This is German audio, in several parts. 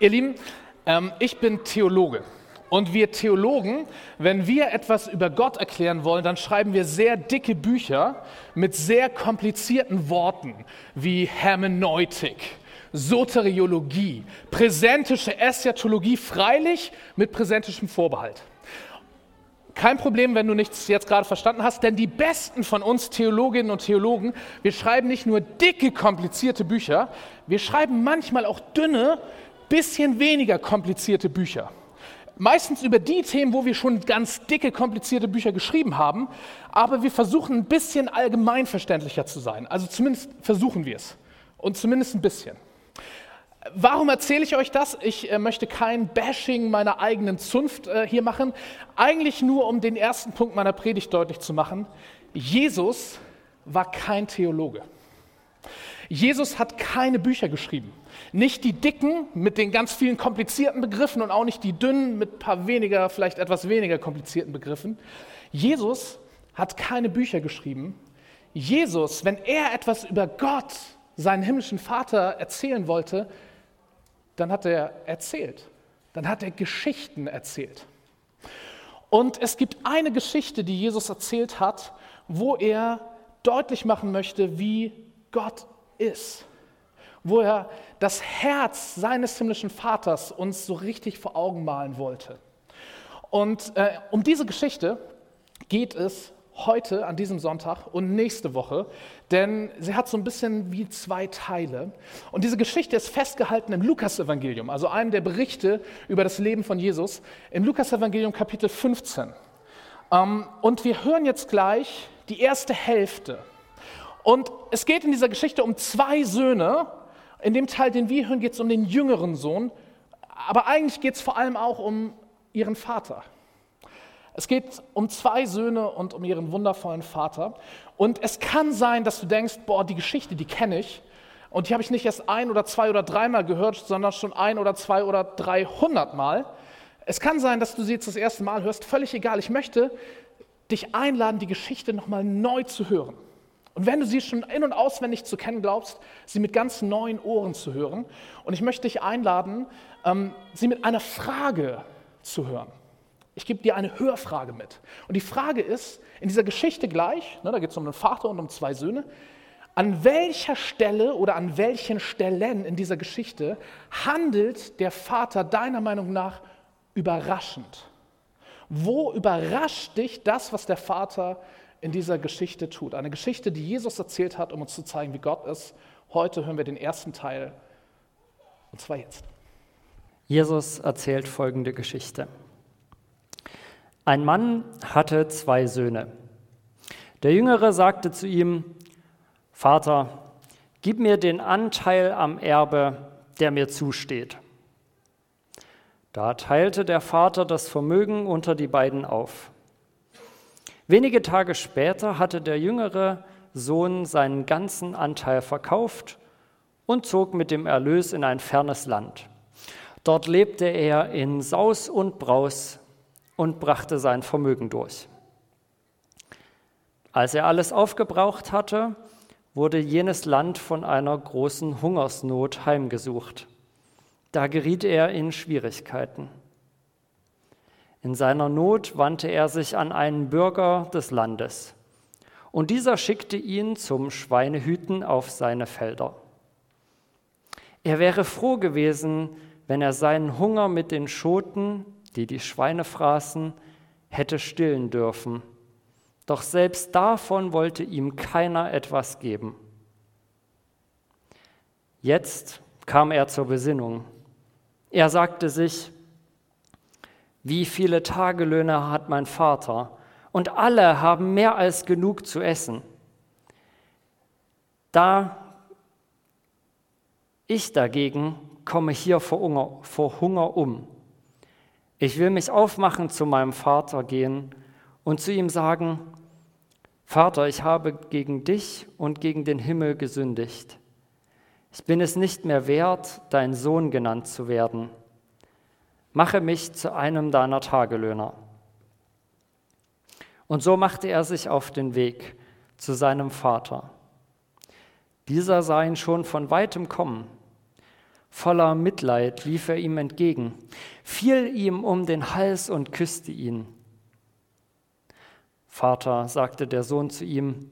Ihr Lieben, ähm, ich bin Theologe. Und wir Theologen, wenn wir etwas über Gott erklären wollen, dann schreiben wir sehr dicke Bücher mit sehr komplizierten Worten wie Hermeneutik, Soteriologie, präsentische Eschatologie, freilich mit präsentischem Vorbehalt. Kein Problem, wenn du nichts jetzt gerade verstanden hast, denn die besten von uns Theologinnen und Theologen, wir schreiben nicht nur dicke, komplizierte Bücher, wir schreiben manchmal auch dünne, bisschen weniger komplizierte Bücher. Meistens über die Themen, wo wir schon ganz dicke, komplizierte Bücher geschrieben haben, aber wir versuchen ein bisschen allgemeinverständlicher zu sein. Also zumindest versuchen wir es. Und zumindest ein bisschen. Warum erzähle ich euch das? Ich äh, möchte kein Bashing meiner eigenen Zunft äh, hier machen. Eigentlich nur, um den ersten Punkt meiner Predigt deutlich zu machen. Jesus war kein Theologe. Jesus hat keine Bücher geschrieben. Nicht die dicken mit den ganz vielen komplizierten Begriffen und auch nicht die dünnen mit ein paar weniger, vielleicht etwas weniger komplizierten Begriffen. Jesus hat keine Bücher geschrieben. Jesus, wenn er etwas über Gott, seinen himmlischen Vater, erzählen wollte, dann hat er erzählt. Dann hat er Geschichten erzählt. Und es gibt eine Geschichte, die Jesus erzählt hat, wo er deutlich machen möchte, wie Gott ist wo er das Herz seines himmlischen Vaters uns so richtig vor Augen malen wollte. Und äh, um diese Geschichte geht es heute an diesem Sonntag und nächste Woche, denn sie hat so ein bisschen wie zwei Teile. Und diese Geschichte ist festgehalten im Lukasevangelium, also einem der Berichte über das Leben von Jesus, im Lukasevangelium Kapitel 15. Ähm, und wir hören jetzt gleich die erste Hälfte. Und es geht in dieser Geschichte um zwei Söhne, in dem Teil, den wir hören, geht es um den jüngeren Sohn, aber eigentlich geht es vor allem auch um ihren Vater. Es geht um zwei Söhne und um ihren wundervollen Vater. Und es kann sein, dass du denkst, boah, die Geschichte, die kenne ich. Und die habe ich nicht erst ein oder zwei oder dreimal gehört, sondern schon ein oder zwei oder dreihundert Mal. Es kann sein, dass du sie jetzt das erste Mal hörst. Völlig egal. Ich möchte dich einladen, die Geschichte nochmal neu zu hören. Und wenn du sie schon in- und auswendig zu kennen glaubst, sie mit ganz neuen Ohren zu hören. Und ich möchte dich einladen, ähm, sie mit einer Frage zu hören. Ich gebe dir eine Hörfrage mit. Und die Frage ist, in dieser Geschichte gleich, ne, da geht es um einen Vater und um zwei Söhne, an welcher Stelle oder an welchen Stellen in dieser Geschichte handelt der Vater deiner Meinung nach überraschend? Wo überrascht dich das, was der Vater in dieser Geschichte tut. Eine Geschichte, die Jesus erzählt hat, um uns zu zeigen, wie Gott ist. Heute hören wir den ersten Teil, und zwar jetzt. Jesus erzählt folgende Geschichte. Ein Mann hatte zwei Söhne. Der Jüngere sagte zu ihm, Vater, gib mir den Anteil am Erbe, der mir zusteht. Da teilte der Vater das Vermögen unter die beiden auf. Wenige Tage später hatte der jüngere Sohn seinen ganzen Anteil verkauft und zog mit dem Erlös in ein fernes Land. Dort lebte er in Saus und Braus und brachte sein Vermögen durch. Als er alles aufgebraucht hatte, wurde jenes Land von einer großen Hungersnot heimgesucht. Da geriet er in Schwierigkeiten. In seiner Not wandte er sich an einen Bürger des Landes, und dieser schickte ihn zum Schweinehüten auf seine Felder. Er wäre froh gewesen, wenn er seinen Hunger mit den Schoten, die die Schweine fraßen, hätte stillen dürfen. Doch selbst davon wollte ihm keiner etwas geben. Jetzt kam er zur Besinnung. Er sagte sich, wie viele Tagelöhner hat mein Vater? Und alle haben mehr als genug zu essen. Da ich dagegen komme hier vor Hunger, vor Hunger um. Ich will mich aufmachen, zu meinem Vater gehen und zu ihm sagen, Vater, ich habe gegen dich und gegen den Himmel gesündigt. Ich bin es nicht mehr wert, dein Sohn genannt zu werden mache mich zu einem deiner Tagelöhner. Und so machte er sich auf den Weg zu seinem Vater. Dieser sah ihn schon von weitem kommen, Voller Mitleid lief er ihm entgegen, fiel ihm um den Hals und küsste ihn. Vater, sagte der Sohn zu ihm,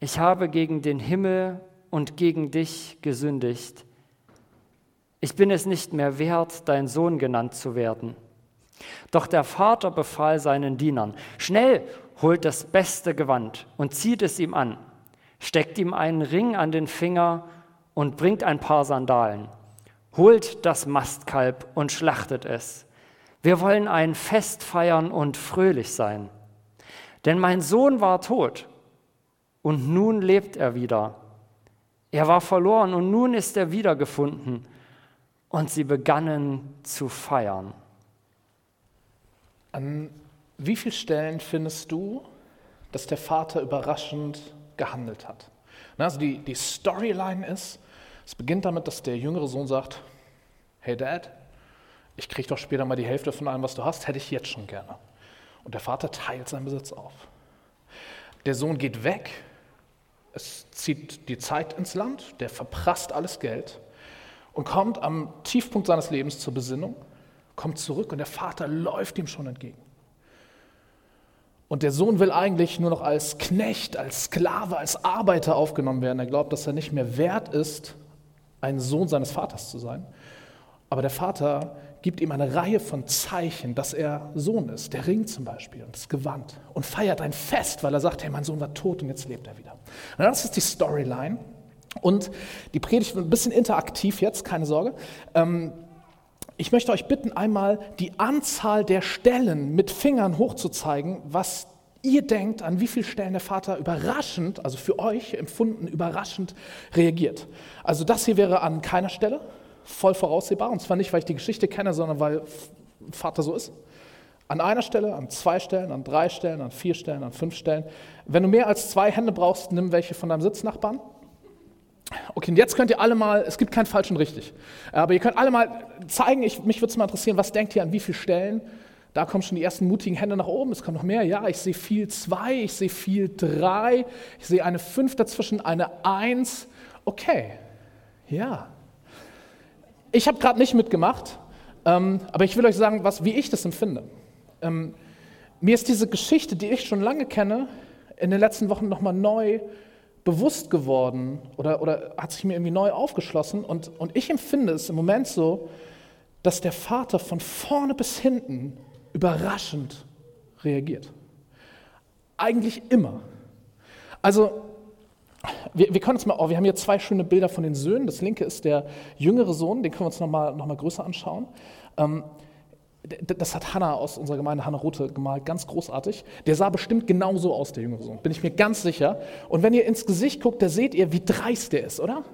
ich habe gegen den Himmel und gegen dich gesündigt. Ich bin es nicht mehr wert, dein Sohn genannt zu werden. Doch der Vater befahl seinen Dienern, schnell holt das beste Gewand und zieht es ihm an, steckt ihm einen Ring an den Finger und bringt ein paar Sandalen. Holt das Mastkalb und schlachtet es. Wir wollen ein Fest feiern und fröhlich sein. Denn mein Sohn war tot und nun lebt er wieder. Er war verloren und nun ist er wiedergefunden. Und sie begannen zu feiern. An wie vielen Stellen findest du, dass der Vater überraschend gehandelt hat? Also die, die Storyline ist, es beginnt damit, dass der jüngere Sohn sagt, hey Dad, ich kriege doch später mal die Hälfte von allem, was du hast, hätte ich jetzt schon gerne. Und der Vater teilt seinen Besitz auf. Der Sohn geht weg, es zieht die Zeit ins Land, der verprasst alles Geld und kommt am Tiefpunkt seines Lebens zur Besinnung, kommt zurück und der Vater läuft ihm schon entgegen. Und der Sohn will eigentlich nur noch als Knecht, als Sklave, als Arbeiter aufgenommen werden. Er glaubt, dass er nicht mehr wert ist, ein Sohn seines Vaters zu sein. Aber der Vater gibt ihm eine Reihe von Zeichen, dass er Sohn ist. Der Ring zum Beispiel und das Gewand. Und feiert ein Fest, weil er sagt, hey, mein Sohn war tot und jetzt lebt er wieder. Und das ist die Storyline. Und die Predigt wird ein bisschen interaktiv jetzt, keine Sorge. Ähm, ich möchte euch bitten, einmal die Anzahl der Stellen mit Fingern hochzuzeigen, was ihr denkt, an wie vielen Stellen der Vater überraschend, also für euch empfunden, überraschend reagiert. Also das hier wäre an keiner Stelle, voll voraussehbar. Und zwar nicht, weil ich die Geschichte kenne, sondern weil Vater so ist. An einer Stelle, an zwei Stellen, an drei Stellen, an vier Stellen, an fünf Stellen. Wenn du mehr als zwei Hände brauchst, nimm welche von deinem Sitznachbarn. Okay, und jetzt könnt ihr alle mal, es gibt kein falsch und richtig, aber ihr könnt alle mal zeigen, ich, mich würde es mal interessieren, was denkt ihr an wie vielen Stellen? Da kommen schon die ersten mutigen Hände nach oben, es kommen noch mehr. Ja, ich sehe viel zwei, ich sehe viel drei, ich sehe eine fünf dazwischen, eine eins. Okay, ja, ich habe gerade nicht mitgemacht, ähm, aber ich will euch sagen, was, wie ich das empfinde. Ähm, mir ist diese Geschichte, die ich schon lange kenne, in den letzten Wochen nochmal neu bewusst geworden oder, oder hat sich mir irgendwie neu aufgeschlossen. Und, und ich empfinde es im Moment so, dass der Vater von vorne bis hinten überraschend reagiert. Eigentlich immer. Also wir, wir, können uns mal, oh, wir haben hier zwei schöne Bilder von den Söhnen. Das linke ist der jüngere Sohn, den können wir uns nochmal noch mal größer anschauen. Ähm, das hat Hannah aus unserer Gemeinde, Hannah Rothe, gemalt, ganz großartig. Der sah bestimmt genauso aus, der jüngere Sohn, bin ich mir ganz sicher. Und wenn ihr ins Gesicht guckt, da seht ihr, wie dreist der ist, oder?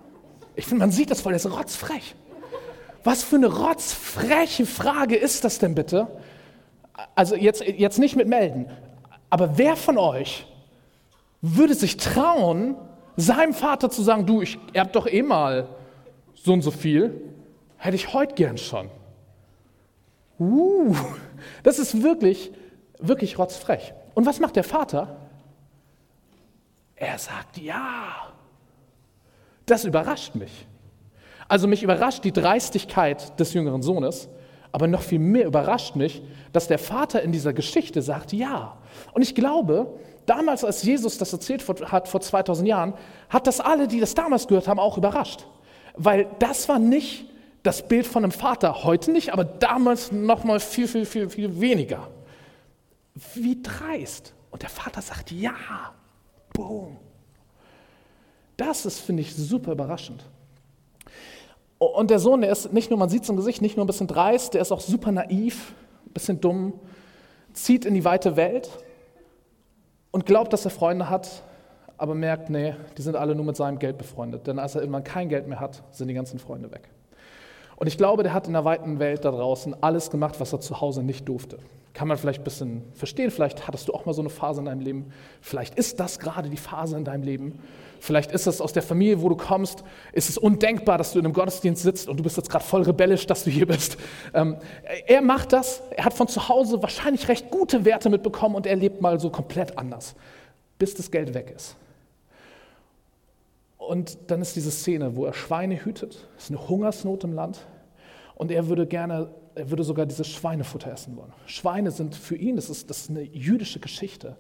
Ich finde, man sieht das voll, der ist rotzfrech. Was für eine rotzfreche Frage ist das denn bitte? Also jetzt, jetzt nicht mit melden, aber wer von euch würde sich trauen, seinem Vater zu sagen, du, ich erb doch eh mal so und so viel, hätte ich heute gern schon. Uh, das ist wirklich, wirklich rotzfrech. Und was macht der Vater? Er sagt ja. Das überrascht mich. Also mich überrascht die Dreistigkeit des jüngeren Sohnes, aber noch viel mehr überrascht mich, dass der Vater in dieser Geschichte sagt ja. Und ich glaube, damals, als Jesus das erzählt hat, vor 2000 Jahren, hat das alle, die das damals gehört haben, auch überrascht. Weil das war nicht das Bild von einem Vater, heute nicht, aber damals noch mal viel, viel, viel, viel weniger. Wie dreist. Und der Vater sagt, ja, boom. Das ist, finde ich, super überraschend. Und der Sohn, der ist nicht nur, man sieht es im Gesicht, nicht nur ein bisschen dreist, der ist auch super naiv, ein bisschen dumm, zieht in die weite Welt und glaubt, dass er Freunde hat, aber merkt, nee, die sind alle nur mit seinem Geld befreundet. Denn als er irgendwann kein Geld mehr hat, sind die ganzen Freunde weg. Und ich glaube, der hat in der weiten Welt da draußen alles gemacht, was er zu Hause nicht durfte. Kann man vielleicht ein bisschen verstehen. Vielleicht hattest du auch mal so eine Phase in deinem Leben. Vielleicht ist das gerade die Phase in deinem Leben. Vielleicht ist es aus der Familie, wo du kommst, ist es undenkbar, dass du in einem Gottesdienst sitzt und du bist jetzt gerade voll rebellisch, dass du hier bist. Ähm, er macht das. Er hat von zu Hause wahrscheinlich recht gute Werte mitbekommen und er lebt mal so komplett anders, bis das Geld weg ist. Und dann ist diese Szene, wo er Schweine hütet. Es ist eine Hungersnot im Land. Und er würde gerne, er würde sogar dieses Schweinefutter essen wollen. Schweine sind für ihn, das ist, das ist eine jüdische Geschichte,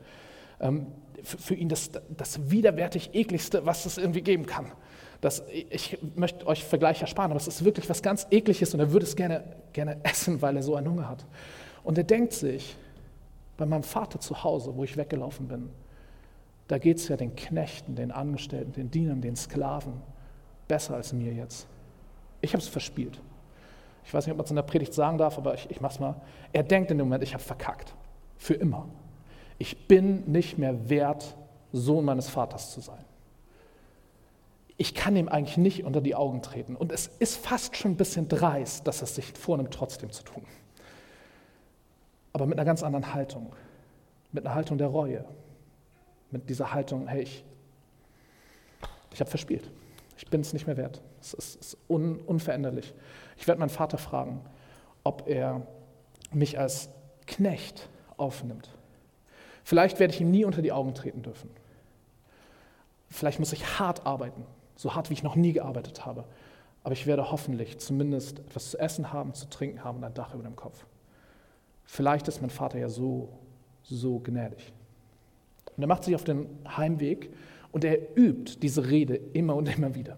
ähm, für, für, ihn das, das widerwärtig ekligste, was es irgendwie geben kann. Das, ich möchte euch Vergleich ersparen, aber es ist wirklich was ganz ekliges und er würde es gerne, gerne essen, weil er so einen Hunger hat. Und er denkt sich, bei meinem Vater zu Hause, wo ich weggelaufen bin, da geht es ja den Knechten, den Angestellten, den Dienern, den Sklaven besser als mir jetzt. Ich habe es verspielt. Ich weiß nicht, ob man es in der Predigt sagen darf, aber ich, ich mache es mal. Er denkt in dem Moment, ich habe verkackt. Für immer. Ich bin nicht mehr wert, Sohn meines Vaters zu sein. Ich kann ihm eigentlich nicht unter die Augen treten. Und es ist fast schon ein bisschen dreist, dass er es sich vornimmt, trotzdem zu tun. Aber mit einer ganz anderen Haltung. Mit einer Haltung der Reue. Mit dieser Haltung, hey, ich, ich habe verspielt. Ich bin es nicht mehr wert. Es ist, ist un, unveränderlich. Ich werde meinen Vater fragen, ob er mich als Knecht aufnimmt. Vielleicht werde ich ihm nie unter die Augen treten dürfen. Vielleicht muss ich hart arbeiten, so hart wie ich noch nie gearbeitet habe. Aber ich werde hoffentlich zumindest etwas zu essen haben, zu trinken haben und ein Dach über dem Kopf. Vielleicht ist mein Vater ja so, so gnädig. Und er macht sich auf den Heimweg und er übt diese Rede immer und immer wieder.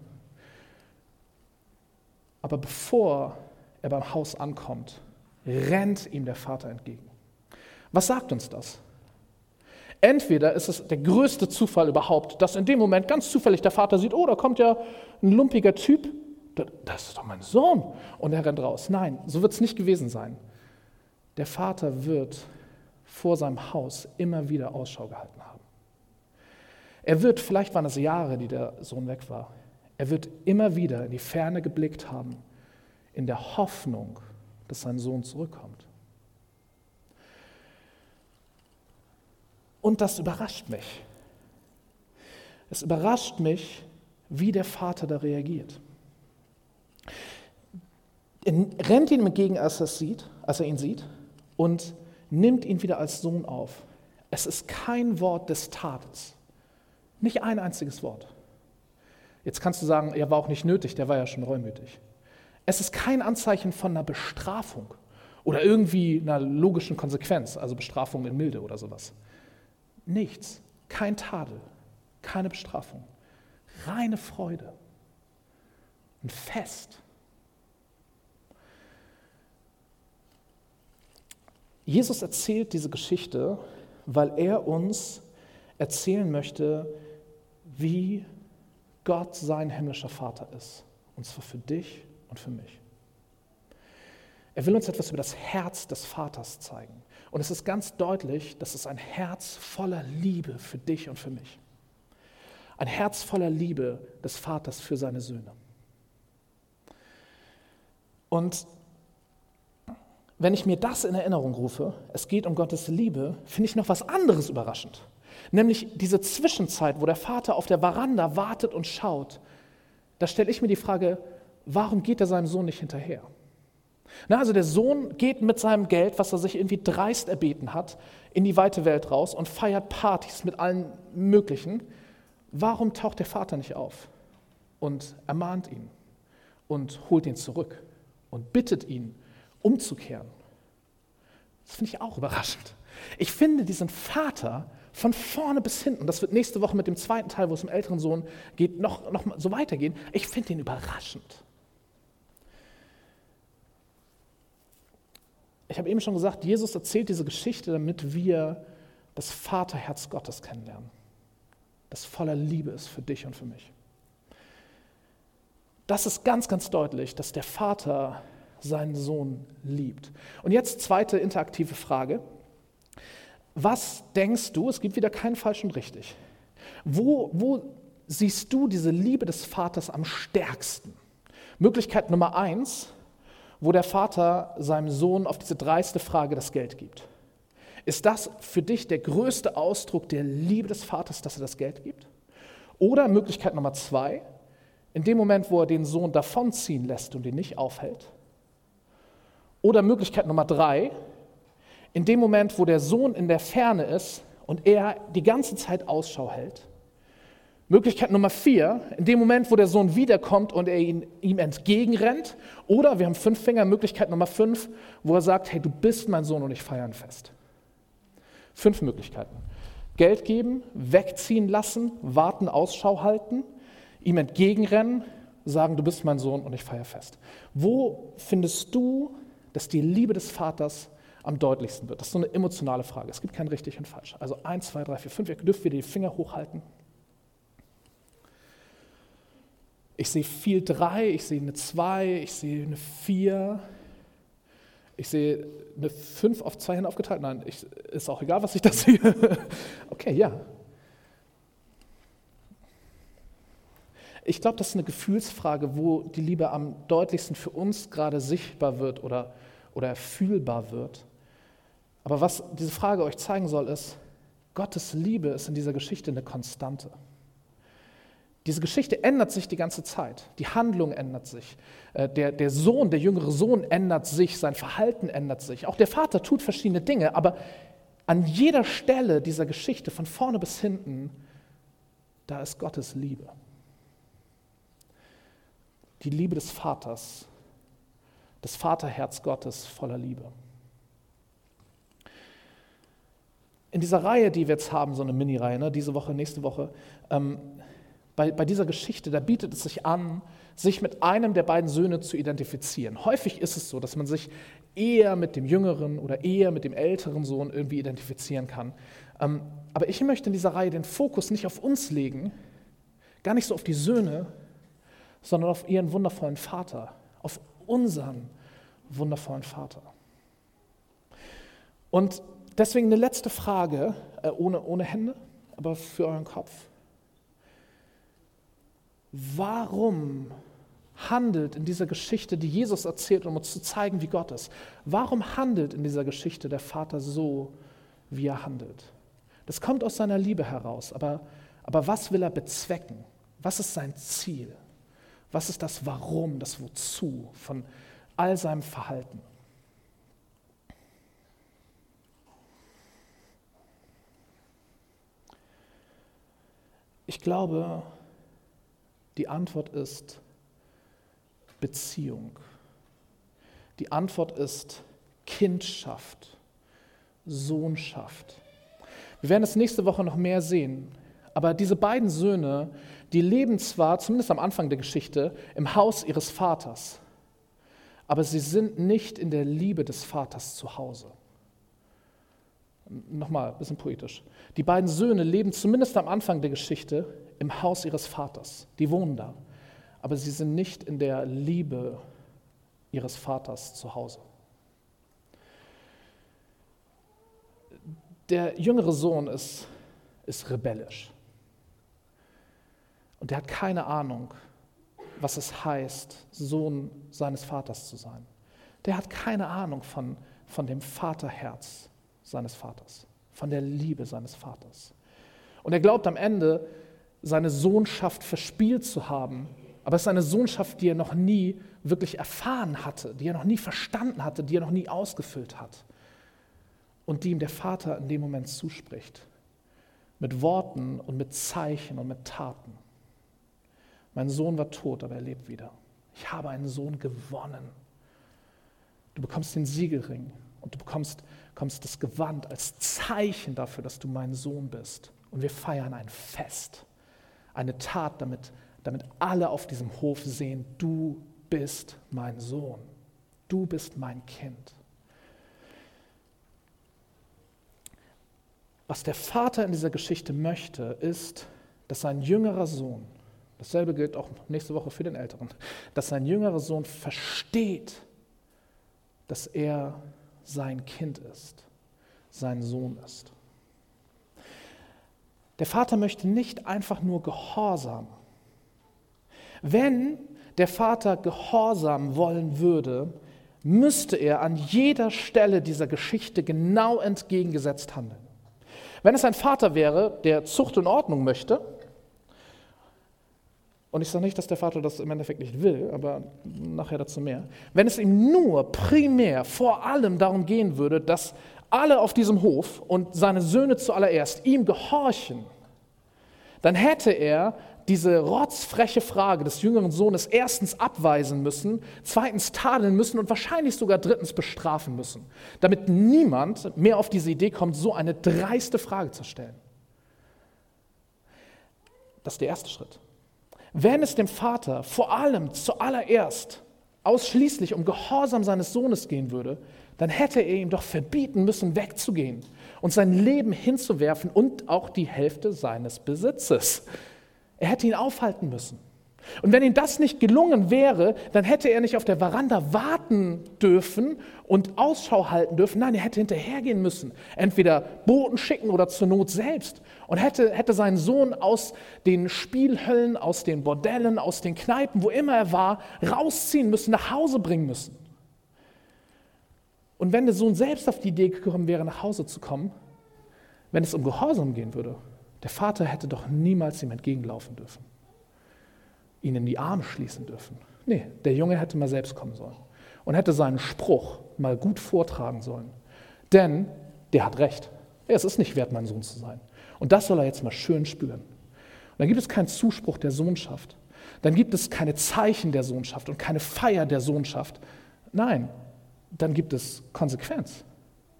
Aber bevor er beim Haus ankommt, rennt ihm der Vater entgegen. Was sagt uns das? Entweder ist es der größte Zufall überhaupt, dass in dem Moment ganz zufällig der Vater sieht, oh, da kommt ja ein lumpiger Typ, das ist doch mein Sohn, und er rennt raus. Nein, so wird es nicht gewesen sein. Der Vater wird vor seinem Haus immer wieder Ausschau gehalten haben. Er wird, vielleicht waren es Jahre, die der Sohn weg war, er wird immer wieder in die Ferne geblickt haben, in der Hoffnung, dass sein Sohn zurückkommt. Und das überrascht mich. Es überrascht mich, wie der Vater da reagiert. Er rennt ihm entgegen, als er, sieht, als er ihn sieht, und nimmt ihn wieder als Sohn auf. Es ist kein Wort des Tates, nicht ein einziges Wort. Jetzt kannst du sagen, er war auch nicht nötig, der war ja schon reumütig. Es ist kein Anzeichen von einer Bestrafung oder irgendwie einer logischen Konsequenz, also Bestrafung in Milde oder sowas. Nichts, kein Tadel, keine Bestrafung, reine Freude, ein Fest. Jesus erzählt diese Geschichte, weil er uns erzählen möchte, wie Gott sein himmlischer Vater ist. Und zwar für dich und für mich. Er will uns etwas über das Herz des Vaters zeigen. Und es ist ganz deutlich, dass es ein Herz voller Liebe für dich und für mich. Ein Herz voller Liebe des Vaters für seine Söhne. Und wenn ich mir das in Erinnerung rufe, es geht um Gottes Liebe, finde ich noch was anderes überraschend. Nämlich diese Zwischenzeit, wo der Vater auf der Veranda wartet und schaut. Da stelle ich mir die Frage, warum geht er seinem Sohn nicht hinterher? Na, also der Sohn geht mit seinem Geld, was er sich irgendwie dreist erbeten hat, in die weite Welt raus und feiert Partys mit allen möglichen. Warum taucht der Vater nicht auf und ermahnt ihn und holt ihn zurück und bittet ihn, umzukehren? Das finde ich auch überraschend. Ich finde diesen Vater von vorne bis hinten, das wird nächste Woche mit dem zweiten Teil, wo es um älteren Sohn geht, noch, noch so weitergehen. Ich finde ihn überraschend. Ich habe eben schon gesagt, Jesus erzählt diese Geschichte, damit wir das Vaterherz Gottes kennenlernen, das voller Liebe ist für dich und für mich. Das ist ganz, ganz deutlich, dass der Vater seinen Sohn liebt. Und jetzt zweite interaktive Frage. Was denkst du, es gibt wieder keinen falsch und richtig, wo, wo siehst du diese Liebe des Vaters am stärksten? Möglichkeit Nummer eins, wo der Vater seinem Sohn auf diese dreiste Frage das Geld gibt. Ist das für dich der größte Ausdruck der Liebe des Vaters, dass er das Geld gibt? Oder Möglichkeit Nummer zwei, in dem Moment, wo er den Sohn davonziehen lässt und ihn nicht aufhält? Oder Möglichkeit Nummer drei, in dem Moment, wo der Sohn in der Ferne ist und er die ganze Zeit Ausschau hält, Möglichkeit Nummer vier, in dem Moment, wo der Sohn wiederkommt und er ihn, ihm entgegenrennt. Oder wir haben fünf Finger, Möglichkeit Nummer fünf, wo er sagt, hey, du bist mein Sohn und ich feiere ein Fest. Fünf Möglichkeiten. Geld geben, wegziehen lassen, warten, Ausschau halten, ihm entgegenrennen, sagen, du bist mein Sohn und ich feiere fest. Wo findest du, dass die Liebe des Vaters am deutlichsten wird? Das ist so eine emotionale Frage. Es gibt kein richtig und falsch. Also eins, zwei, drei, vier, fünf. Ihr dürft wieder die Finger hochhalten. Ich sehe viel drei, ich sehe eine zwei, ich sehe eine vier, ich sehe eine fünf auf zwei Hände aufgeteilt. Nein, ich, ist auch egal, was ich da sehe. Okay, ja. Ich glaube, das ist eine Gefühlsfrage, wo die Liebe am deutlichsten für uns gerade sichtbar wird oder, oder fühlbar wird. Aber was diese Frage euch zeigen soll, ist, Gottes Liebe ist in dieser Geschichte eine Konstante. Diese Geschichte ändert sich die ganze Zeit. Die Handlung ändert sich. Äh, der, der Sohn, der jüngere Sohn ändert sich, sein Verhalten ändert sich. Auch der Vater tut verschiedene Dinge, aber an jeder Stelle dieser Geschichte, von vorne bis hinten, da ist Gottes Liebe. Die Liebe des Vaters, das Vaterherz Gottes voller Liebe. In dieser Reihe, die wir jetzt haben, so eine Mini-Reihe, ne, diese Woche, nächste Woche, ähm, bei, bei dieser Geschichte, da bietet es sich an, sich mit einem der beiden Söhne zu identifizieren. Häufig ist es so, dass man sich eher mit dem jüngeren oder eher mit dem älteren Sohn irgendwie identifizieren kann. Ähm, aber ich möchte in dieser Reihe den Fokus nicht auf uns legen, gar nicht so auf die Söhne, sondern auf ihren wundervollen Vater, auf unseren wundervollen Vater. Und deswegen eine letzte Frage, äh, ohne, ohne Hände, aber für euren Kopf. Warum handelt in dieser Geschichte, die Jesus erzählt, um uns zu zeigen, wie Gott ist, warum handelt in dieser Geschichte der Vater so, wie er handelt? Das kommt aus seiner Liebe heraus, aber, aber was will er bezwecken? Was ist sein Ziel? Was ist das Warum, das Wozu von all seinem Verhalten? Ich glaube, die Antwort ist Beziehung. Die Antwort ist Kindschaft, Sohnschaft. Wir werden es nächste Woche noch mehr sehen. Aber diese beiden Söhne, die leben zwar, zumindest am Anfang der Geschichte, im Haus ihres Vaters, aber sie sind nicht in der Liebe des Vaters zu Hause. Nochmal, ein bisschen poetisch. Die beiden Söhne leben zumindest am Anfang der Geschichte im Haus ihres Vaters. Die wohnen da. Aber sie sind nicht in der Liebe ihres Vaters zu Hause. Der jüngere Sohn ist, ist rebellisch. Und er hat keine Ahnung, was es heißt, Sohn seines Vaters zu sein. Der hat keine Ahnung von, von dem Vaterherz seines Vaters, von der Liebe seines Vaters. Und er glaubt am Ende, seine Sohnschaft verspielt zu haben. Aber es ist eine Sohnschaft, die er noch nie wirklich erfahren hatte, die er noch nie verstanden hatte, die er noch nie ausgefüllt hat. Und die ihm der Vater in dem Moment zuspricht. Mit Worten und mit Zeichen und mit Taten. Mein Sohn war tot, aber er lebt wieder. Ich habe einen Sohn gewonnen. Du bekommst den Siegelring und du bekommst, bekommst das Gewand als Zeichen dafür, dass du mein Sohn bist. Und wir feiern ein Fest eine Tat, damit, damit alle auf diesem Hof sehen, du bist mein Sohn, du bist mein Kind. Was der Vater in dieser Geschichte möchte, ist, dass sein jüngerer Sohn, dasselbe gilt auch nächste Woche für den Älteren, dass sein jüngerer Sohn versteht, dass er sein Kind ist, sein Sohn ist. Der Vater möchte nicht einfach nur Gehorsam. Wenn der Vater Gehorsam wollen würde, müsste er an jeder Stelle dieser Geschichte genau entgegengesetzt handeln. Wenn es ein Vater wäre, der Zucht und Ordnung möchte, und ich sage nicht, dass der Vater das im Endeffekt nicht will, aber nachher dazu mehr. Wenn es ihm nur primär vor allem darum gehen würde, dass alle auf diesem Hof und seine Söhne zuallererst ihm gehorchen, dann hätte er diese rotzfreche Frage des jüngeren Sohnes erstens abweisen müssen, zweitens tadeln müssen und wahrscheinlich sogar drittens bestrafen müssen, damit niemand mehr auf diese Idee kommt, so eine dreiste Frage zu stellen. Das ist der erste Schritt. Wenn es dem Vater vor allem zuallererst ausschließlich um Gehorsam seines Sohnes gehen würde, dann hätte er ihm doch verbieten müssen, wegzugehen und sein Leben hinzuwerfen und auch die Hälfte seines Besitzes. Er hätte ihn aufhalten müssen. Und wenn ihm das nicht gelungen wäre, dann hätte er nicht auf der Veranda warten dürfen und Ausschau halten dürfen. Nein, er hätte hinterhergehen müssen. Entweder Boten schicken oder zur Not selbst. Und hätte, hätte seinen Sohn aus den Spielhöllen, aus den Bordellen, aus den Kneipen, wo immer er war, rausziehen müssen, nach Hause bringen müssen. Und wenn der Sohn selbst auf die Idee gekommen wäre, nach Hause zu kommen, wenn es um Gehorsam gehen würde, der Vater hätte doch niemals ihm entgegenlaufen dürfen, ihn in die Arme schließen dürfen. Nee, der Junge hätte mal selbst kommen sollen und hätte seinen Spruch mal gut vortragen sollen. Denn der hat recht. Es ist nicht wert, mein Sohn zu sein. Und das soll er jetzt mal schön spüren. Und dann gibt es keinen Zuspruch der Sohnschaft. Dann gibt es keine Zeichen der Sohnschaft und keine Feier der Sohnschaft. Nein, dann gibt es Konsequenz,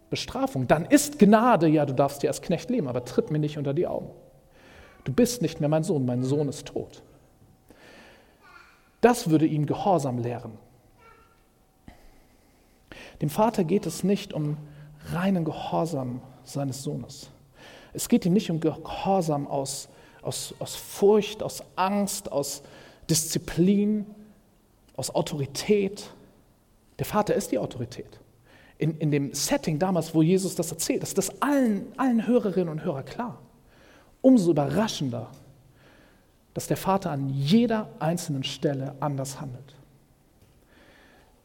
Bestrafung. Dann ist Gnade, ja, du darfst dir als Knecht leben, aber tritt mir nicht unter die Augen. Du bist nicht mehr mein Sohn, mein Sohn ist tot. Das würde ihn Gehorsam lehren. Dem Vater geht es nicht um reinen Gehorsam seines Sohnes. Es geht ihm nicht um Gehorsam aus, aus, aus Furcht, aus Angst, aus Disziplin, aus Autorität, der Vater ist die Autorität. In, in dem Setting damals, wo Jesus das erzählt, ist das allen, allen Hörerinnen und Hörern klar. Umso überraschender, dass der Vater an jeder einzelnen Stelle anders handelt.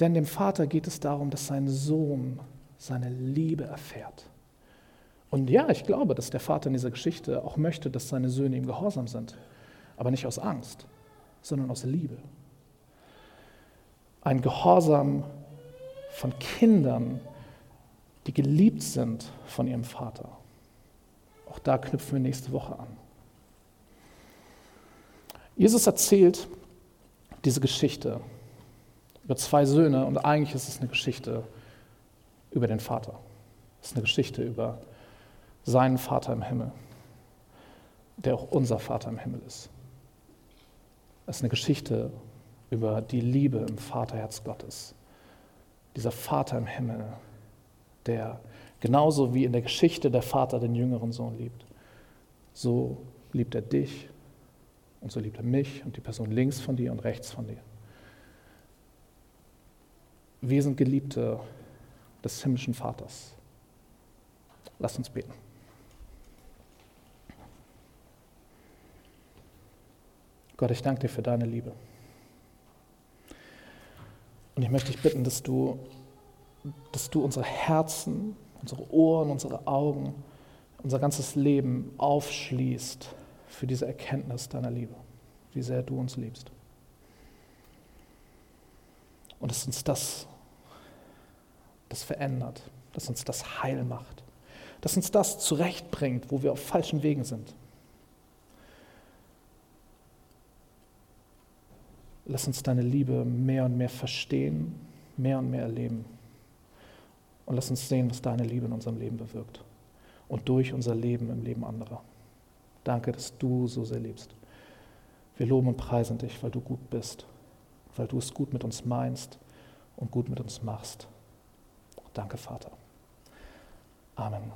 Denn dem Vater geht es darum, dass sein Sohn seine Liebe erfährt. Und ja, ich glaube, dass der Vater in dieser Geschichte auch möchte, dass seine Söhne ihm gehorsam sind. Aber nicht aus Angst, sondern aus Liebe. Ein Gehorsam, von Kindern, die geliebt sind von ihrem Vater. Auch da knüpfen wir nächste Woche an. Jesus erzählt diese Geschichte über zwei Söhne und eigentlich ist es eine Geschichte über den Vater. Es ist eine Geschichte über seinen Vater im Himmel, der auch unser Vater im Himmel ist. Es ist eine Geschichte über die Liebe im Vaterherz Gottes dieser Vater im Himmel, der genauso wie in der Geschichte der Vater den jüngeren Sohn liebt, so liebt er dich und so liebt er mich und die Person links von dir und rechts von dir. Wir sind Geliebte des himmlischen Vaters. Lass uns beten. Gott, ich danke dir für deine Liebe. Und ich möchte dich bitten, dass du, dass du unsere Herzen, unsere Ohren, unsere Augen, unser ganzes Leben aufschließt für diese Erkenntnis deiner Liebe, wie sehr du uns liebst. Und dass uns das, das verändert, dass uns das heil macht, dass uns das zurechtbringt, wo wir auf falschen Wegen sind. Lass uns deine Liebe mehr und mehr verstehen, mehr und mehr erleben. Und lass uns sehen, was deine Liebe in unserem Leben bewirkt und durch unser Leben im Leben anderer. Danke, dass du so sehr liebst. Wir loben und preisen dich, weil du gut bist, weil du es gut mit uns meinst und gut mit uns machst. Danke, Vater. Amen.